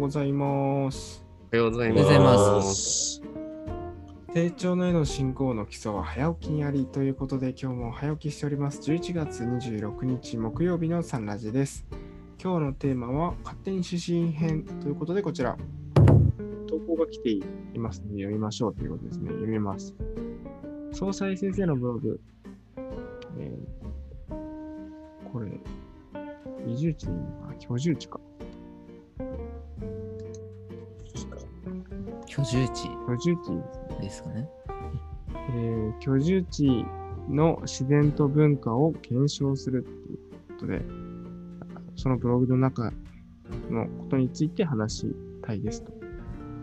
うございます。おはようございま。ます成長のへの進行の基礎は早起きにありということで今日も早起きしております。11月26日木曜日のサンラジです。今日のテーマは勝手に指針編ということでこちら。投稿が来ていますので読みましょうということですね。読みます。総裁先生のブログ。えーこれ、移住地でいいのかな居住地か。居住地居住地ですかね。えー居住地の自然と文化を検証するということで、そのブログの中のことについて話したいですと。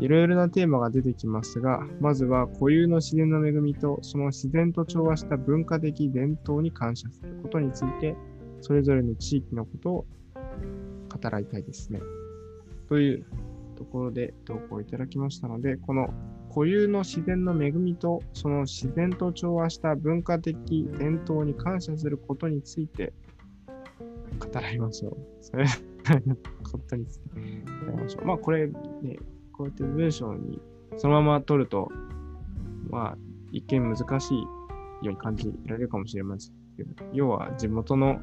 いろいろなテーマが出てきますが、まずは固有の自然の恵みとその自然と調和した文化的伝統に感謝することについて、それぞれの地域のことを語らいたいですね。というところで投稿いただきましたので、この固有の自然の恵みとその自然と調和した文化的伝統に感謝することについて語らいましょう。それ、ことについて語らいましょう。まあこれね、こうやって文章にそのまま取ると、まあ一見難しいように感じられるかもしれませんけど、要は地元の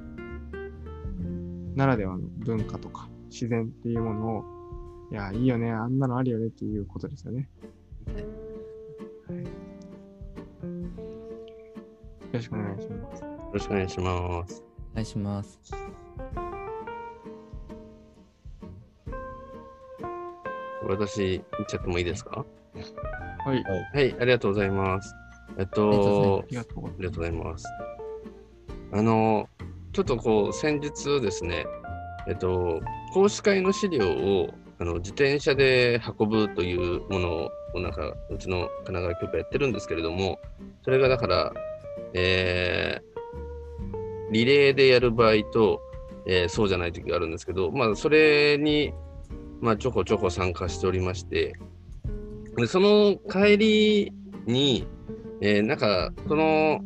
ならではの文化とか自然っていうものを、いや、いいよね、あんなのあるよねっていうことですよね。はいよろしくお願いします。よろしくお願いします。お願いします。私、言っちゃってもいいですか？はい。はい、ありがとうございます。えっとうございとあ、りがとうございありがとうございます。あの、ちょっとこう、先日ですね、えっと、講師会の資料をあの自転車で運ぶというものを、なんか、うちの神奈川局やってるんですけれども、それがだから、えーリレーでやる場合と、えーそうじゃない時があるんですけど、まあ、それに、まあ、ちょこちょこ参加しておりまして、でその帰りに、えーなんか、この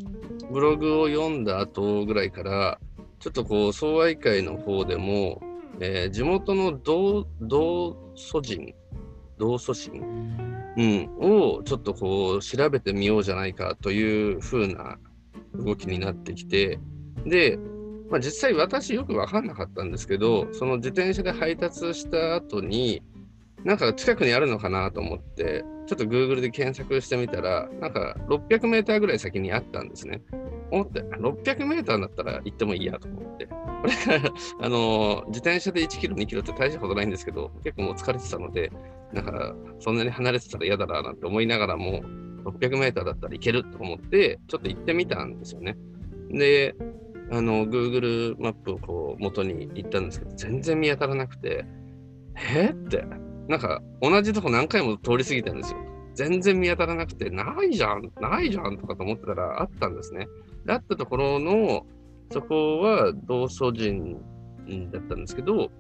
ブログを読んだ後ぐらいから、ちょっとこう、総愛会の方でも、えー地元の同同祖人、同祖神、うん、をちょっとこう、調べてみようじゃないかという風な動きになってきて、で、まあ、実際私よく分かんなかったんですけど、その自転車で配達した後に、なんか近くにあるのかなと思って、ちょっと Google で検索してみたら、なんか600メーターぐらい先にあったんですね。思って、600メーターだったら行ってもいいやと思って。これが、あの、自転車で1キロ、2キロって大したことないんですけど、結構もう疲れてたので、なんか、そんなに離れてたら嫌だななんて思いながらも、600メーターだったらいけると思って、ちょっと行ってみたんですよね。で、あの、Google マップをこう元に行ったんですけど、全然見当たらなくて、えって、なんか同じとこ何回も通り過ぎたんですよ。全然見当たらなくて、ないじゃん、ないじゃんとかと思ってたらあったんですね。であったところの、そこは同祖人だったんですけど、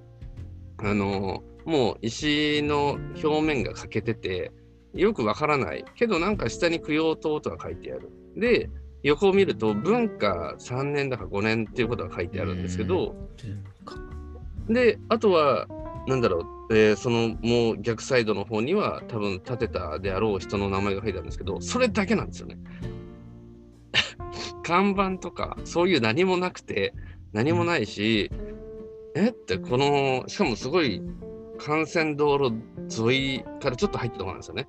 あの、もう石の表面が欠けてて、よくわからない。けどなんか下に供養塔とか書いてある。で、横を見ると文化3年だか5年っていうことが書いてあるんですけど、で、あとは、なんだろう、えーそのもう逆サイドの方には多分建てたであろう人の名前が書いてあるんですけど、それだけなんですよね。看板とか、そういう何もなくて、何もないし、えって、この、しかもすごい幹線道路沿いからちょっと入ったところなんですよね。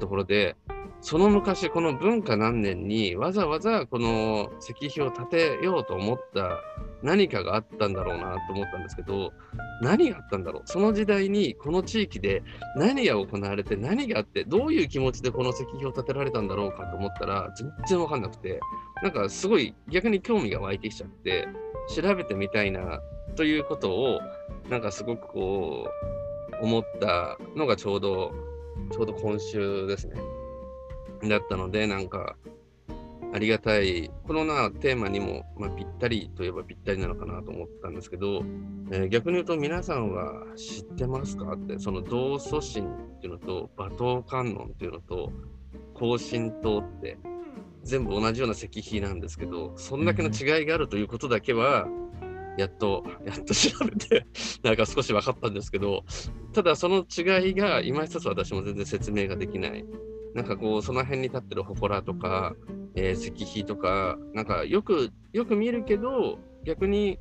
ところで、その昔、この文化何年にわざわざこの石碑を建てようと思った何かがあったんだろうなと思ったんですけど、何があったんだろう。その時代にこの地域で何が行われて何があってどういう気持ちでこの石碑を建てられたんだろうかと思ったら全然わかんなくてなんかすごい逆に興味が湧いてきちゃって調べてみたいなということをなんかすごくこう思ったのがちょうどちょうど今週ですね。だったのでなんかありがたい、このなテーマにも、まあ、ぴったりといえばぴったりなのかなと思ったんですけど、えー逆に言うと皆さんは知ってますか？って、その同祖神っていうのと馬頭観音っていうのと高神塔って全部同じような石碑なんですけど、そんだけの違いがあるということだけは、やっと、やっと調べて、なんか少し分かったんですけど、ただその違いが今一つ私も全然説明ができない。なんかこう、その辺に立ってる祠とか、えー石碑とか、なんかよく、よく見るけど、逆に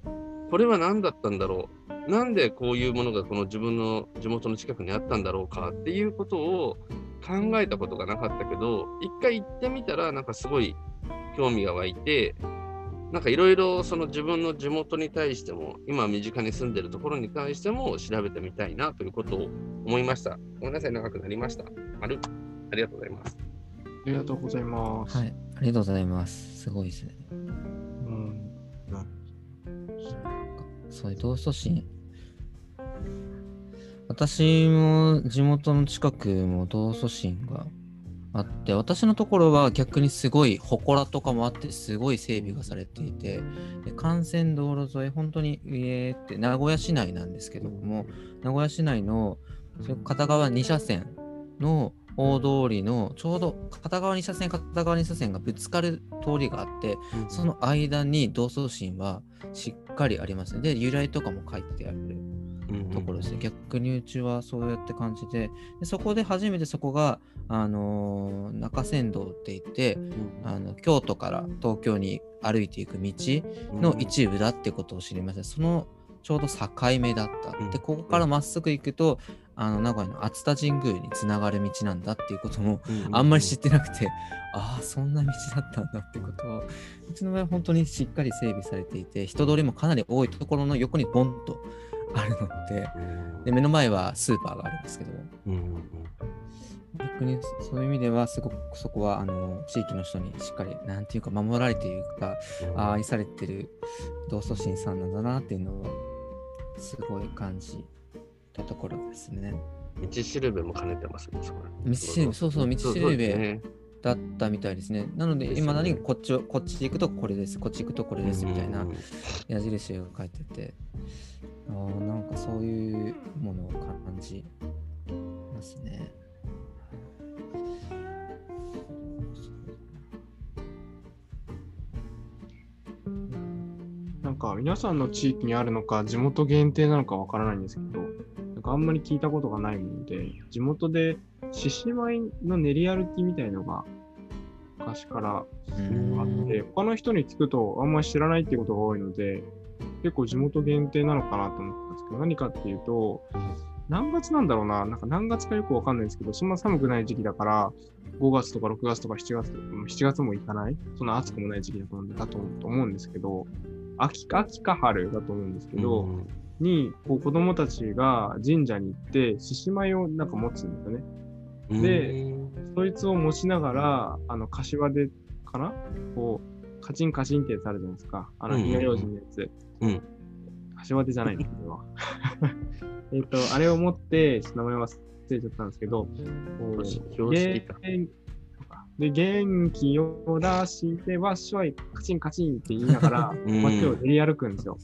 これは何だったんだろう？なんでこういうものがこの自分の地元の近くにあったんだろうか？っていうことを考えたことがなかったけど、一回行ってみたら、なんかすごい興味が湧いて、なんかいろいろその自分の地元に対しても、今身近に住んでるところに対しても調べてみたいなということを思いました。ごめんなさい、長くなりました。丸、ありがとうございます。ありがとうございます。はい。ありがとうございます。すごいですね。うん。そういう同祖神。私も地元の近くも同祖神があって、私のところは逆にすごい祠とかもあって、すごい整備がされていて、で幹線道路沿い、本当に上って名古屋市内なんですけども、名古屋市内の片側2車線の大通りのちょうど片側2車線片側2車線がぶつかる通りがあってその間に同窓神はしっかりありますね。で由来とかも書いてあるところですね、逆にうちはそうやって感じで。でそこで初めてそこが、あのー中山道って言ってあの京都から東京に歩いていく道の一部だってことを知りました。そのちょうど境目だった。うん。で、ここからまっすぐ行くと、あの名古屋の熱田神宮につながる道なんだっていうこともあんまり知ってなくて、ああ、そんな道だったんだってことを、うちの場合は本当にしっかり整備されていて、人通りもかなり多いところの横にボンとあるので、で目の前はスーパーがあるんですけど、逆にそういう意味では、すごくそこはあの地域の人にしっかり、なんていうか、守られているか、愛されてる同祖神さんなんだなっていうのをすごい感じたところですね。道しるべも兼ねてますね、そこ。道しるべそうそう道しるべだったみたいですね。なので、今何こっちをこっち行くとこれです、こっち行くとこれですみたいなうん矢印が書いてて、あーなんかそういうものを感じますね。なんか皆さんの地域にあるのか、地元限定なのかわからないんですけあんまり聞いたことがないもので、地元で獅子舞の練り歩きみたいのが昔からうんあって、他の人に聞くとあんまり知らないっていうことが多いので、結構地元限定なのかなと思ったんですけど、何かっていうと、何月なんだろうな、なんか何月かよくわかんないんですけど、そんな寒くない時期だから、5月とか6月とか7月とか、7月もいかない、そんな暑くもない時期だと思うんだと思うんですけど、秋か秋か春だと思うんですけど、うんにこう子供たちが神社に行って、獅子舞をなんか持つんですよね。でそいつを持ちながら、あの、柏でかな？こう、カチンカチンってやつあるじゃないですか。あの、うんうんうん火の用心のやつ。うん柏手じゃないんですけど。えっと、あれを持って、名前忘れちゃったんですけど、で、元気を出して、わっしょい、カチンカチンって言いながら、うん街を練り歩くんですよ。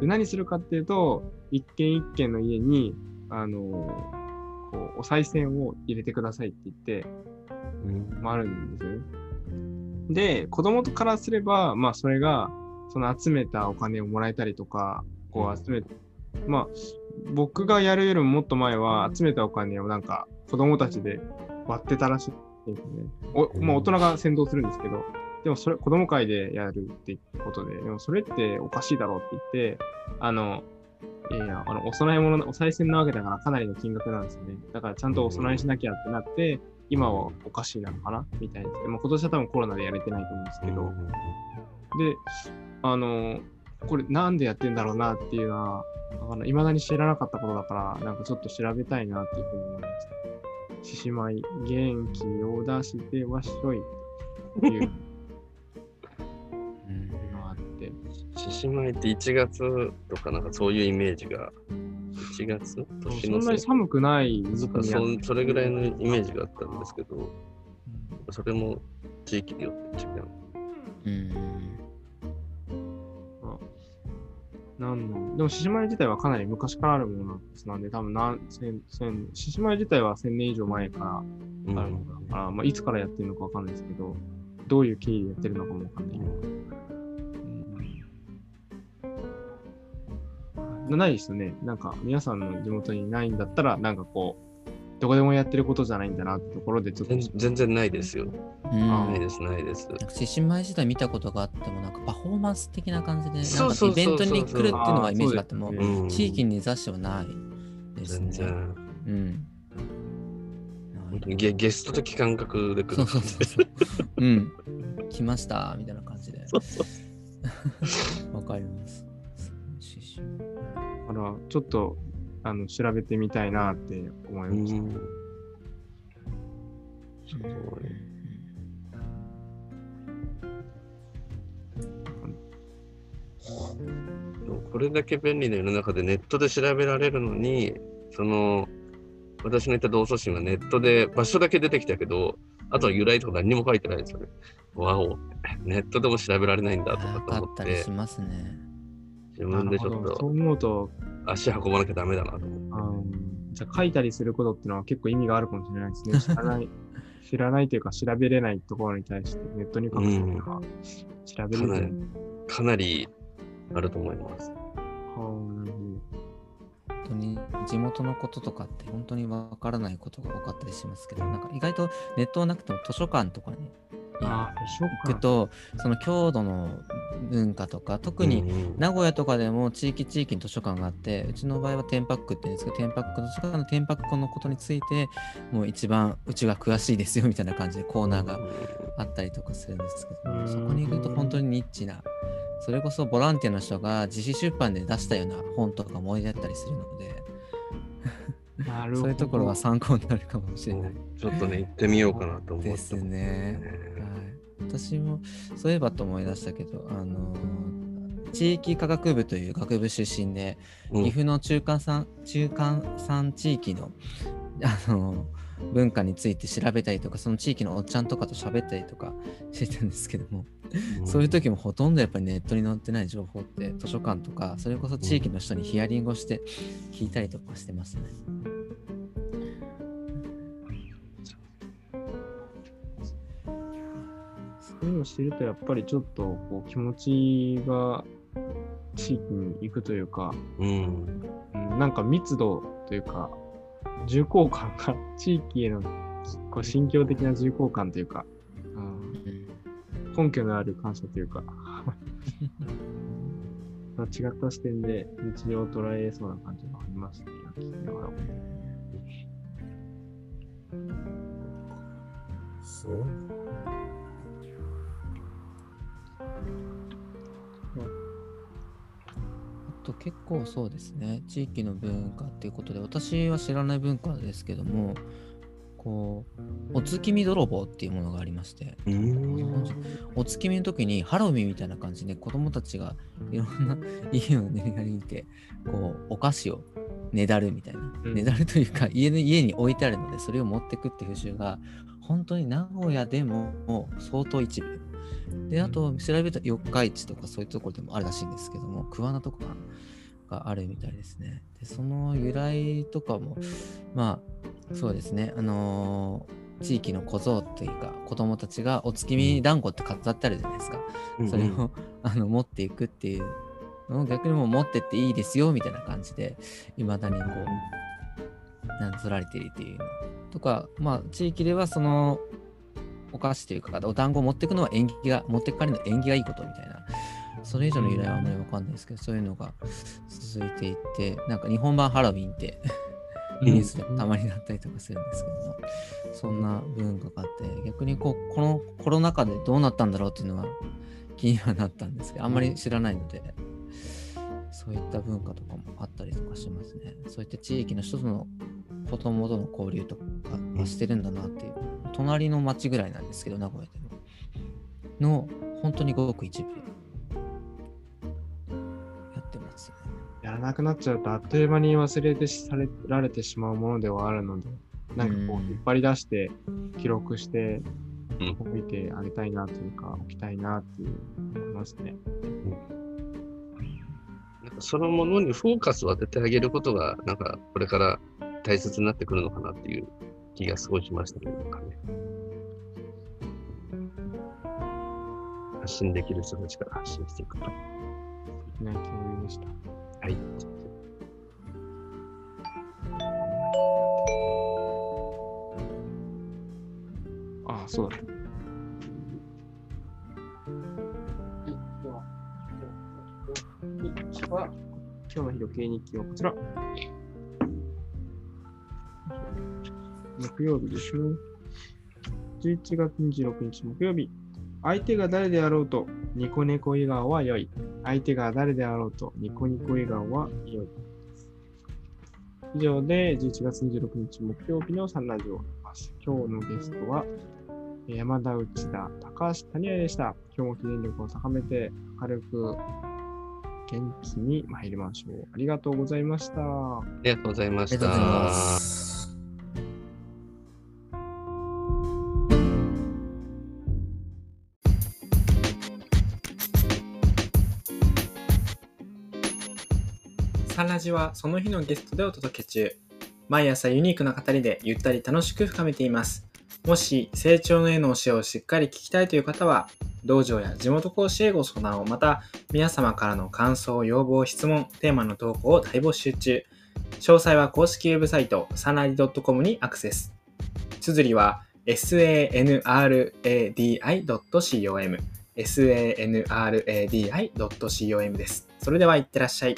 で、何するかっていうと、一軒一軒の家に、あのこう、お賽銭を入れてくださいって言って、うん回るんですよね。で、子供からすれば、まあ、それが、その集めたお金をもらえたりとか、こう集め、まあ、僕がやるよりももっと前は、集めたお金をなんか、子供たちで割ってたらしですね。おまあ、大人が先導するんですけど、でもそれ、子供会でやるってことで、でもそれっておかしいだろうって言って、あの、いやあの、お供え物の、お賽銭なわけだからかなりの金額なんですよね。だからちゃんとお供えしなきゃってなって、今はおかしいなのかな？みたいです。まあ、今年は多分コロナでやれてないと思うんですけど、で、あの、これなんでやってんだろうなっていうのは、あの未だに知らなかったことだから、なんかちょっと調べたいなっていうふうに思いました。獅子舞、元気を出してわっしょい。っていううんのがあって、獅子舞って1月とかなんかそういうイメージが1月？年のせそんないに寒くない時そ期そそれぐらいのイメージがあったんですけど、それも地域によって違う。うんなんなんでも獅子舞自体はかなり昔からあるものなんですなんで、多分何千、千、獅子舞自体は1000年以上前からうんあるのだから、まあ、いつからやってるのかわかんないですけど、どういう経緯でやってるのかもわかんない。うんないですよね。なんか、皆さんの地元にないんだったら、なんかこう、どこでもやってることじゃないんだなってところで、ちょっと全、全然ないですよ。うんあないです、ないです。なんか獅子舞自体見たことがあっても、なんかパフォーマンス的な感じで、そうそうそうそうなんかイベントに来るっていうのはイメージがあっても地域に座してはないですね。全然。うん。ゲゲスト的感覚で来るそうそうそうそう。うん。来ましたみたいな感じで。わかります。獅子だから、ちょっと、あの、調べてみたいなって思いました。うんすごいこれだけ便利な世の中でネットで調べられるのに、その、私の言った同祖神はネットで場所だけ出てきたけど、あとは由来とか何にも書いてないんですよね。わお、ネットでも調べられないんだとかとあ思ってったりし、ますね。自分でちょっなるほどそうと思うと、足運ばなきゃダメだなと思って。じゃあ書いたりすることっていうのは結構意味があるかもしれないですね。知らない、知らないというか調べれないところに対してネットに書くっていうのは、調べれる。かなりかなりあると思います。はあ、なるほ本当に地元のこととかって本当にわからないことが分かったりしますけど、なんか意外とネットはなくても図書館とかにど。行くと、その郷土の文化とか、特に名古屋とかでも地域地域に図書館があって、うちの場合はテンパックって言うんですけど、テンパック図書館のテンパックのことについて、もう一番うちが詳しいですよみたいな感じでコーナーがあったりとかするんですけど、うんそこに行くと本当にニッチな、それこそボランティアの人が自費出版で出したような本とかも置いてあったりするので、なるほど。そういうところは参考になるかもしれない。ちょっとね、行ってみようかなと思ってます。ですね。はい、私もそういえばと思い出したけど、あの地域科学部という学部出身で、うん岐阜の中間産中間産地域のあの文化について調べたりとかその地域のおっちゃんとかと喋ったりとかしてたんですけども、そういう時もほとんどやっぱりネットに載ってない情報って図書館とかそれこそ地域の人にヒアリングをして聞いたりとかしてますね。そういうのを知ると、やっぱりちょっとこう気持ちが地域に行くというか、うん。うん、なんか密度というか、重厚感が、地域へのこう心境的な重厚感というか、うん根拠のある感謝というか、ま あ違った視点で日常を捉えそうな感じがありますね。そう。あと結構そうですね。地域の文化っていうことで私は知らない文化ですけどもこうお月見泥棒っていうものがありましてうん。お月見の時にハロウィンみたいな感じで子供たちがいろんな家を練り歩いてこうお菓子をねだるみたいな、うん。ねだるというか家の家に置いてあるのでそれを持ってくっていう風習が本当に名古屋でも相当一部であと調べた四日市とかそういうところでもあるらしいんですけども桑名とかがあるみたいですね。でその由来とかもまあそうですね。あのー地域の小僧というか子供たちがお月見団子って飾ってあるじゃないですか、それを、あの持っていくっていうのを逆にもう持ってっていいですよみたいな感じでいまだにこうなん取られているっていうのとかまあ地域ではそのお菓子というかお団子を持っていくのは縁起が持っていくからの縁起がいいことみたいなそれ以上の由来はあんまりわかんないですけどそういうのが続いていってなんか日本版ハロウィンってニュースでたまになったりとかするんですけども、そんな文化があって、逆にこうこのコロナ禍でどうなったんだろうっていうのは気にはなったんですけど、あんまり知らないので、そういった文化とかもあったりとかしますね。そういった地域の人との子供との交流とかはしてるんだなっていう、隣の町ぐらいなんですけど、名古屋でも。の、本当にごく一部やってますね。やらなくなっちゃうとあっという間に忘れてしされられてしまうものではあるので、なんかこううん引っ張り出して記録してうん置いてあげたいなというか、置きたいなっていう思いますね。なんかそのものにフォーカスを当ててあげることが、なんかこれから大切になってくるのかなっていう気がすごいしましたね。なんかね発信できる人たちから発信していくと。素敵なり見を言ました。はい。ああ、そうだ。は今日の日時計日記はこちら。木曜日ですね。11月26日木曜日。相手が誰であろうと、ニコニコ笑顔は良い。相手が誰であろうと、ニコニコ笑顔は良い。以上で、11月26日木曜日のサンラジオを終ます。今日のゲストは、えー山田内田、高橋谷也でした。今日も記念力を高めて、明るく、元気に参りましょう。ありがとうございました。ありがとうございました。ジはその日のゲストでお届け中。毎朝ユニークな語りでゆったり楽しく深めています。もし成長の絵の教えをしっかり聞きたいという方は、道場や地元講師へご相談を、また皆様からの感想、要望、質問、テーマの投稿を大募集中。詳細は公式ウェブサイト、サナリ .com にアクセス。綴りは sanradi.com sanradi.com です。それではいってらっしゃい。